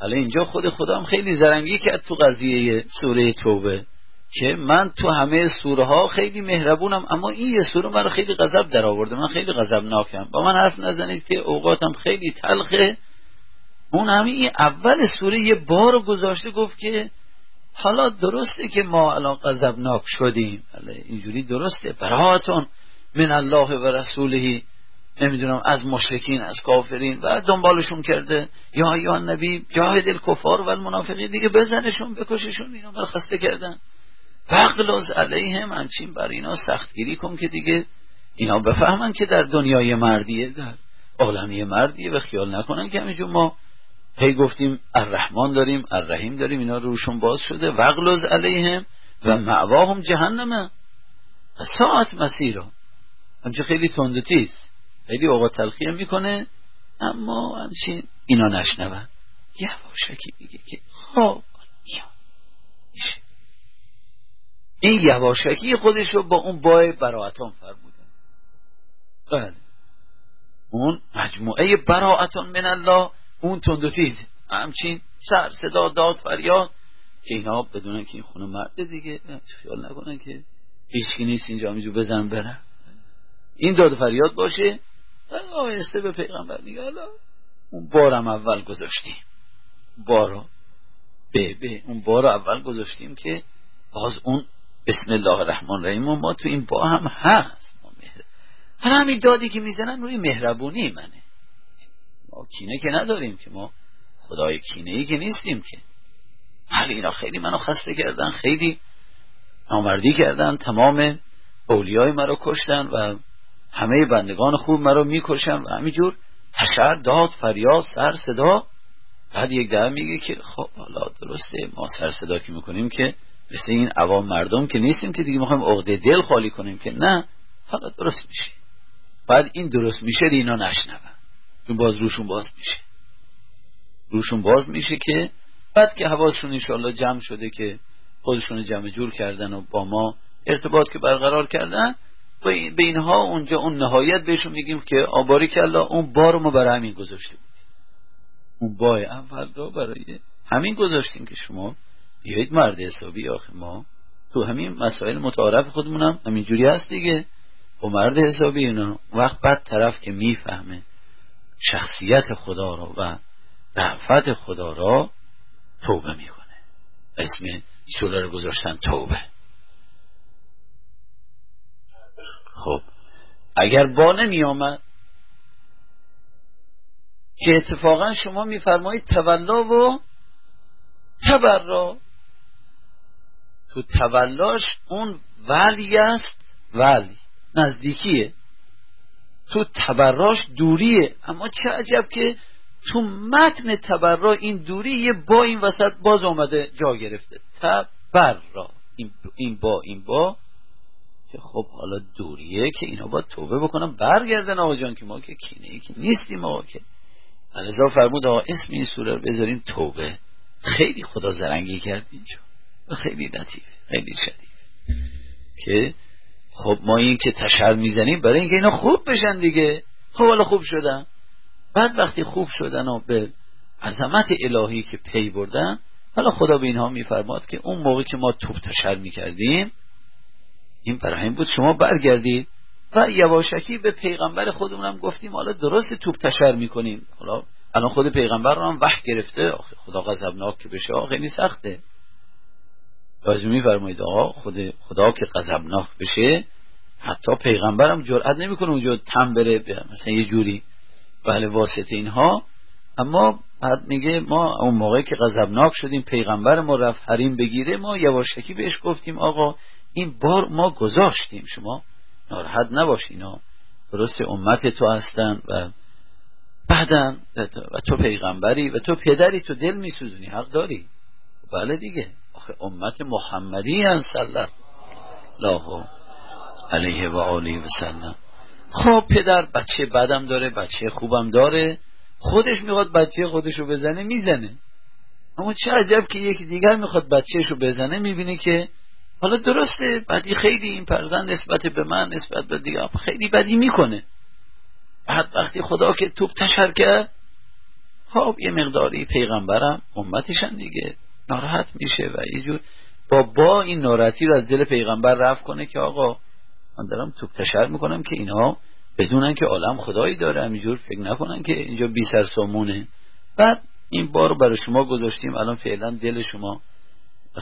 حالا اینجا خود خودم خیلی زرنگی کرد تو قضیه سوره توبه. که من تو همه سوره ها خیلی مهربونم اما این یه سوره من خیلی غضب در آورده من خیلی غضب ناکم با من حرف نزنید که اوقاتم خیلی تلخه. اون همین اول سوره یه بار گذاشته گفت که حالا درسته که ما الان غضبناک شدیم. اینجوری درسته. براتون من الله و رسوله نمی‌دونم از مشرکین از کافرین. و دنبالشون کرده. یا یا نبی جاهد الکفار و المنافقین دیگه بزنشون بکششون اینا من خسته کردن. فقلوز علیهم همچین بر اینا سختگیری کن که دیگه اینا بفهمن که در دنیای مردیه در عالمی مردیه و خیال نکنن که همینجور ما هی گفتیم الرحمن داریم الرحیم داریم اینا روشون باز شده. وغلوز علیهم و معواهم جهنمه ساعت مسیر. همچه خیلی تندتیز خیلی اوقات تلخیه می‌کنه اما همچین اینا نشنون. یواشکی میگه که خب این یواشکی خودش رو با اون بای براعتان فرموده بله. اون مجموعه براعتان من الله اون تند تیز همچین سر صدا داد فریاد. که اینا بدونن که این خونه مرد دیگه. خیال نکنن که هیچکی نیست اینجا میجو بزن برن این داد فریاد باشه. آهسته به پیغمبر میگه حالا اون بارم اول گذاشتیم. بارا. به به. اون بار اول گذاشتیم که باز اون بسم الله الرحمن الرحیم. ما تو این با هم هست. ما حالا همین دادی که می‌زنن روی مهربونی منه. ما کینه که نداریم که ما خدای کینه ای که نیستیم که. ولی اینا خیلی منو خسته کردن خیلی نامردی کردن تمام اولیای مرا کشتن و همه بندگان خوب مرا می‌کشن و همینجور تشر داد فریاد سر صدا. بعد یک دعا میگه که خب حالا درسته ما سر صدا که می‌کنیم که مثل این عوام مردم که نیستیم که دیگه می‌خوایم عقده دل خالی کنیم که نه حالا درست میشه. بعد این درست میشه اینا نشنون. چون باز روشون باز میشه. روشون باز میشه که بعد که حواسشون انشاءالله جمع شده که خودشون جمع جور کردن و با ما ارتباط که برقرار کردن به اینها اونجا اون نهایت بهشون میگیم که آباری الله اون بار ما برای همین گذاشته بودیم. اون بای اول رو برای همین گذاشتیم که شما بیایید مرد حسابی آخه ما تو همین مسائل متعارف خودمونم همینجوری هست دیگه. و مرد حسابی اینا وقت بعد طرف که می‌فهمه شخصیت خدا را و رعفت خدا را توبه می‌کنه. اسم سوره رو گذاشتن توبه. خب اگر با نمی آمد که اتفاقا شما میفرمایید تولا و تبرا تو تولاش اون ولی است؟ ولی. نزدیکیه. تو تبراش دوریه. اما چه عجب که تو متن تبرا این دوری یه با این وسط باز آمده جا گرفته. تبرا. این با این با که خب حالا دوریه که اینا باید توبه بکنم برگردن آقا جان که ما که کینه ای که نیستیم آقا که. فرمود آقا اسم این سوره رو بذاریم توبه. خیلی خدا زرنگی کرد اینجا. خیلی لطیف خیلی شدید. که خب ما این که تشر می‌زنیم برای اینکه اینا خوب بشن دیگه. خب حالا خوب شدن. بعد وقتی خوب شدن و به عظمت الهی که پی بردن حالا خدا به اینها میفرماد که اون موقع که ما توب تشر می‌کردیم این برای این بود شما برگردید و یواشکی به پیغمبر خودمونم گفتیم حالا درست توپ تشر می‌کنیم. حالا الان خود پیغمبر رو هم وحی گرفته. آخه خدا غضبناک که بشه خیلی سخته. می میفرمایید آقا خود خدا که غضبناک بشه حتی پیغمبرم جرئت نمی‌کنه اونجا تم بره مثلا یه جوری. بله واسطه اینها. اما بعد میگه ما اون موقع که غضبناک شدیم پیغمبر ما رفت حریم بگیره ما یواشکی بهش گفتیم آقا این بار ما گذاشتیم. شما ناراحت نباش اینا درست امت تو هستن و بعدا و تو پیغمبری و تو پدری تو دل میسوزونی حق داری. بله دیگه. آخه امت محمدی صلی الله علیه و آله و سلم. خب پدر بچه بدم داره بچه خوبم داره. خودش می‌خواد بچه خودش رو بزنه می‌زنه. اما چه عجب که یکی دیگر می‌خواد بچهش رو بزنه می‌بینه که حالا درسته بدی خیلی این پرزن نسبت به من نسبت به دیگر خیلی بدی می‌کنه. بعد وقتی خدا که توپ تشر کرد خب یه مقداری پیغمبرم امتشن دیگه. ناراحت میشه و یه جور با با این ناراحتی رو از دل پیغمبر رفت کنه که آقا من دارم توپ تشر می‌کنم که اینها بدونن که عالم خدایی داره همینجور فکر نکنن که اینجا بی سر سامونه. بعد این بار برای شما گذاشتیم الان فعلا دل شما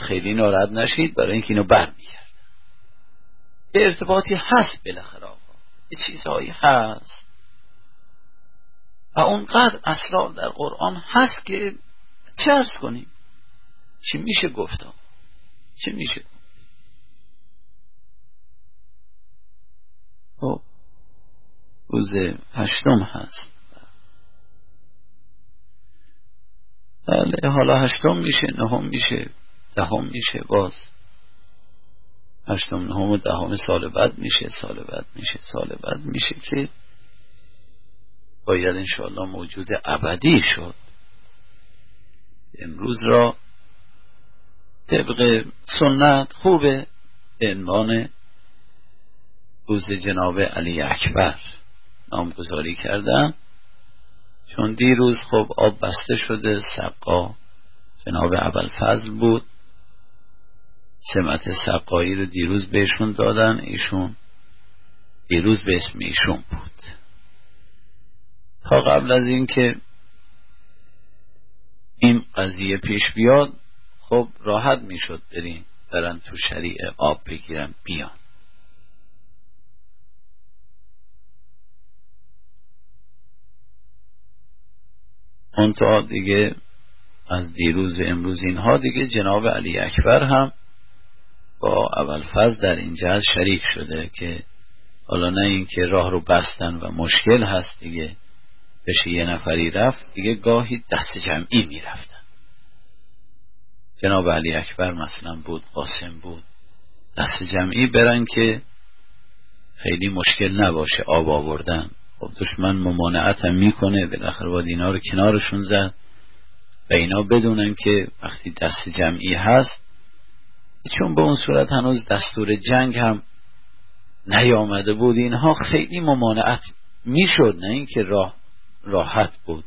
خیلی ناراحت نشید برای اینکه اینو بر می‌کرد ارتباطی هست بالاخره آقا چیزهایی هست. و اونقدر اسرار در قرآن هست که ارز کنیم؟ چی میشه گفتا چه میشه؟ خب روز هشتم هست. بله حالا هشتم میشه نهم میشه دهم میشه باز. هشتم نهم و دهم سال بعد میشه سال بعد میشه سال بعد میشه که باید انشاءالله موجود ابدی شد. امروز را طبق سنت خوبه. به عنوان روز جناب علی اکبر نامگذاری کردن چون دیروز خب آب بسته شده سقا جناب اول فضل بود. سمت سقایی رو دیروز بهشون دادن ایشون دیروز به اسم ایشون بود. تا قبل از اینکه این قضیه پیش بیاد خب راحت می‌شد بریم برن تو شریع آب بگیرن بیان. تا دیگه از دیروز امروز اینها دیگه جناب علی اکبر هم با اول فضل در این جهت شریک شده که حالا نه اینکه راه رو بستن و مشکل هست دیگه بشه یه نفری رفت دیگه گاهی دست جمعی می‌رفتن جناب علی اکبر مثلا بود قاسم بود. دست جمعی برن که خیلی مشکل نباشه آب آوردن. خب دشمن ممانعتم می‌کنه بالاخره باید اینا رو کنارشون زد و اینا بدونن که وقتی دست جمعی هست چون به اون صورت هنوز دستور جنگ هم نیامده بود اینها خیلی ممانعت می‌شد نه اینکه راه راحت بود.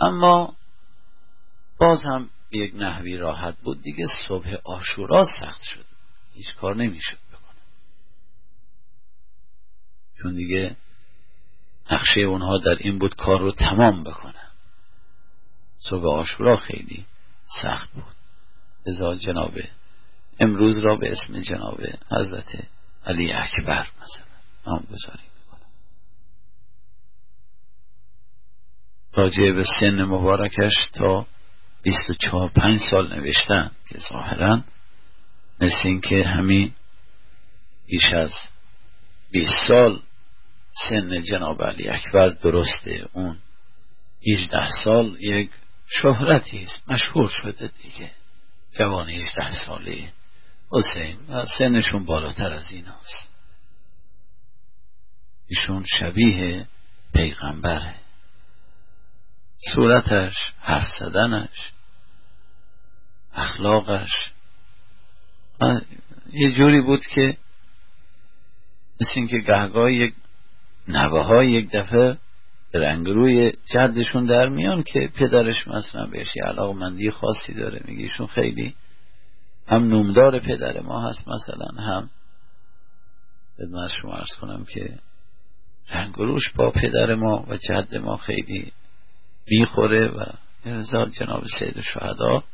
اما باز هم یک نحوی راحت بود. دیگه صبح آشورا سخت شد. هیچ کار نمی‌شد بکنه. چون دیگه نقشه اونها در این بود کار رو تمام بکنن صبح آشورا خیلی سخت بود. ازا جناب امروز را به اسم جناب حضرت علی اکبر مثلا نام گذاری می‌کنم راجع به سن مبارکش تا 24 پنج سال نوشتن که ظاهرا مثل این که همین بیش از 20 سال سن جناب علی اکبر درسته. اون 18 سال یک شهرتی است. مشهور شده دیگه. جوان 18 ساله حسین. و سنشون بالاتر از این هست ایشون شبیه پیغمبره. صورتش حرف زدنش اخلاقش. یه جوری بود که مثل اینکه گهگاه یک نوه های یک دفعه رنگ روی جدشون در میان که پدرش مثلا بهش یه علاق مندی خاصی داره میگه ایشون خیلی هم نومدار پدر ما هست مثلا هم خدمت شما ارز کنم که رنگ روش با پدر ما و جد ما خیلی می‌خوره و ارزاد جناب سید شهدا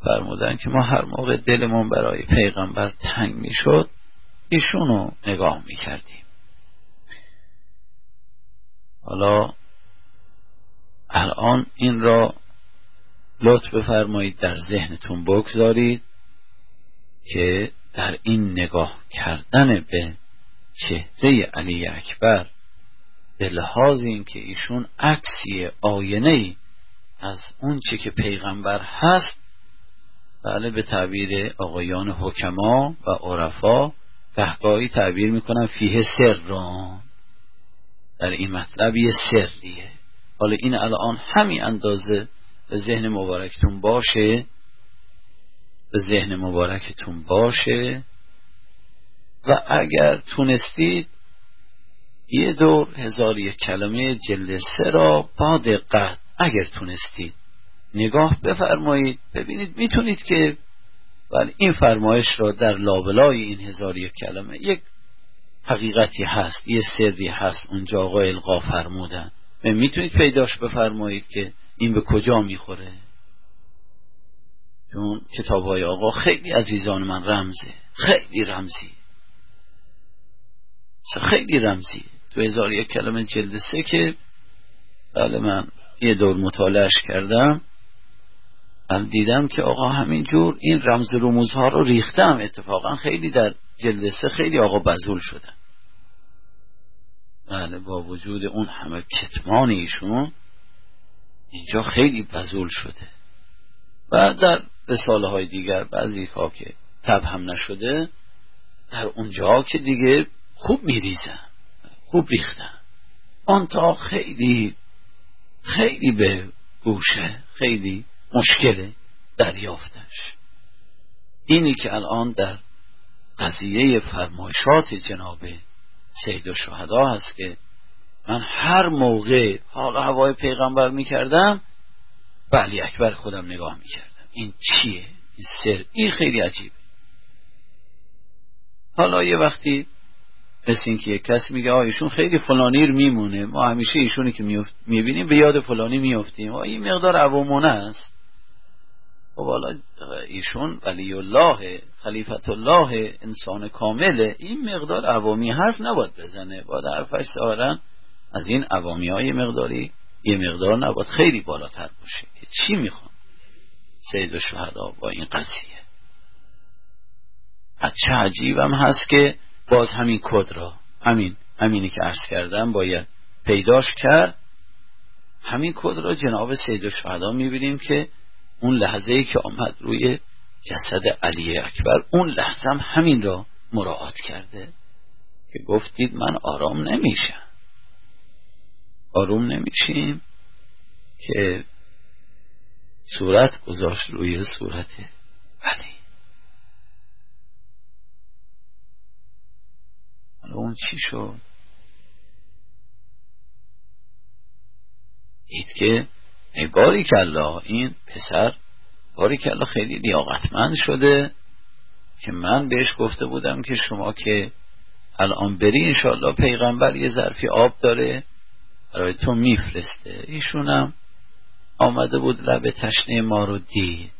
فرمودن که ما هر موقع دلمون برای پیغمبر تنگ می‌شد ایشونو نگاه می‌کردیم. حالا الان این را لطف بفرمایید در ذهنتون بگذارید که در این نگاه کردن به چهره علی اکبر به لحاظ اینکه ایشون عکسی آینه از اون چه که پیغمبر هست بله به تعبیر آقایان حکما و عرفا گهگاهی تعبیر می‌کنن فیه سر را در این مطلب یه سریه. حالا این الان همین اندازه به ذهن مبارکتون باشه. به ذهن مبارکتون باشه. و اگر تونستید یه دور هزار یک کلمه جلد سه را با دقت اگر تونستید نگاه بفرمایید. ببینید می‌تونید که ولی این فرمایش را در لابلای این هزار یک کلمه یک حقیقتی هست یه سری هست اونجا آقا القا فرمودن. می‌تونید پیداش بفرمایید که این به کجا می‌خوره؟ چون کتاب های آقا خیلی عزیزان من رمزه. خیلی رمزی. خیلی رمزی. تو هزار یک کلمه جلد سه که بله من یه دور مطالعش کردم. دیدم که آقا همینجور این رمز رموزها رو ریختم. اتفاقا خیلی در جلد سه خیلی آقا بزول شدن. بله با وجود اون همه کتمان ایشون اینجا خیلی بزول شده. و در رساله های دیگر بعضی ها که تب هم نشده در اونجا که دیگه خوب میریزن خوب ریختن. آن تا خیلی خیلی به گوشه خیلی مشکل دریافتش. اینی که الان در قضیه فرمایشات جناب سید و شهدا هست که من هر موقع حال هوای پیغمبر می‌کردم به علی اکبر خودم نگاه می‌کردم. این چیه؟ این سر این خیلی عجیبه حالا یه وقتی مثل اینکه یک کسی میگه آه ایشون خیلی فلانیر میمونه. ما همیشه ایشونی که می‌بینیم به یاد فلانی میفتیم این مقدار عوامونه است. خب حالا ایشون ولی الله خلیفت الله انسان کامله این مقدار عوامی حرف نباید بزنه باید حرفش سهارن از این عوامی های مقداری یه مقدار نباید خیلی بالاتر باشه که چی می‌خوان؟ سید و شهدا با این قضیه. چه عجیبم هست که باز همین کد را همین همینی که عرض کردم باید پیداش کرد. همین کد را جناب سید و شهدا می‌بینیم که اون لحظه ای که آمد روی جسد علی اکبر اون لحظه هم همین را مراعات کرده که گفتید من آرام نمیشم. آروم نمیشیم که صورت گذاشت روی صورت علی. حالا اون چی شد؟ دید که باری الله این پسر باری الله خیلی لیاقتمند شده که من بهش گفته بودم که شما که الان بری انشالله پیغمبر یه ظرفی آب داره برای تو میفرسته. ایشونم آمده بود لب تشنه ما رو دید.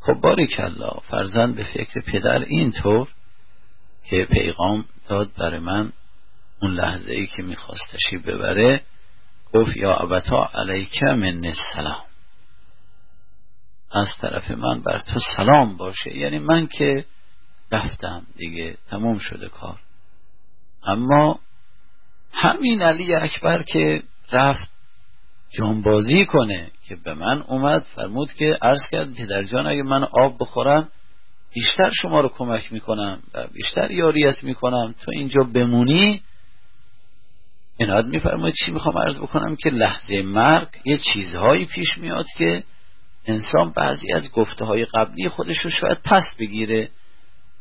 خب باری الله فرزند به فکر پدر اینطور که پیغام داد برای من اون لحظه ای که میخواستشی ببره گفت یا ابتا علیک من السلام. از طرف من بر تو سلام باشه. یعنی من که رفتم دیگه تموم شده کار. اما همین علی اکبر که رفت جانبازی کنه که به من اومد فرمود که عرض کرد پدر جان اگه من آب بخورم بیشتر شما رو کمک می‌کنم و بیشتر یاریت می‌کنم. تو اینجا بمونی ایناد میفرماید چی می‌خوام عرض بکنم که لحظه مرگ یه چیزهایی پیش میاد که انسان بعضی از گفته های قبلی خودش رو شاید پس بگیره.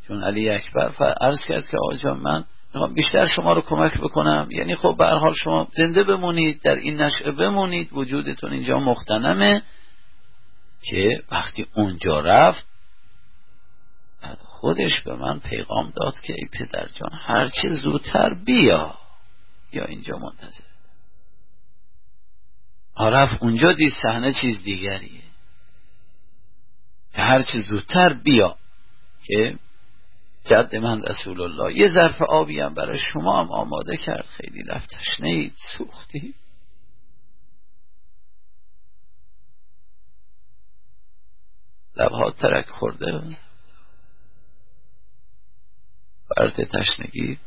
چون علی اکبر عرض کرد که آقا من می‌خوام بیشتر شما رو کمک بکنم. یعنی خب به حال شما زنده بمونید در این نشعه بمونید. وجودتون اینجا مختنمه که وقتی اونجا رفت خودش به من پیغام داد که ای پدر جان هرچه زودتر بیا. یا اینجا منتظر؟ آرف اونجا دید صحنه چیز دیگریه. که هرچه زودتر بیا. که جد من رسول الله. یه ظرف آبی هم برای شما هم آماده کرد. خیلی لفتش نید سوختی. لبهات ترک خورده. برد تشنگی.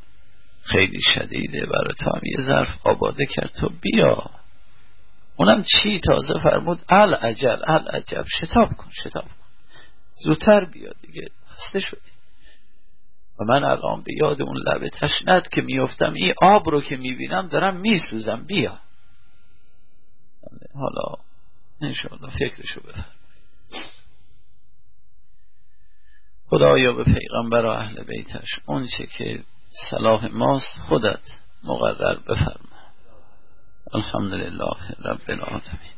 خیلی شدیده برای تو هم. یه ظرف آباده کرد. تو بیا. اونم چی؟ تازه فرمود ال عجل ال عجب شتاب کن شتاب کن. زودتر بیا دیگه. خسته شدی. و من الان به یاد اون لبه تشنت که میفتم این آب رو که می‌بینم دارم میسوزم. بیا. حالا انشاءالله فکرشو بفرم خدایا به پیغمبر و اهل بیتش اون چه که صلاح ماست خودت مقرر بفرما. الحمدلله رب العالمین.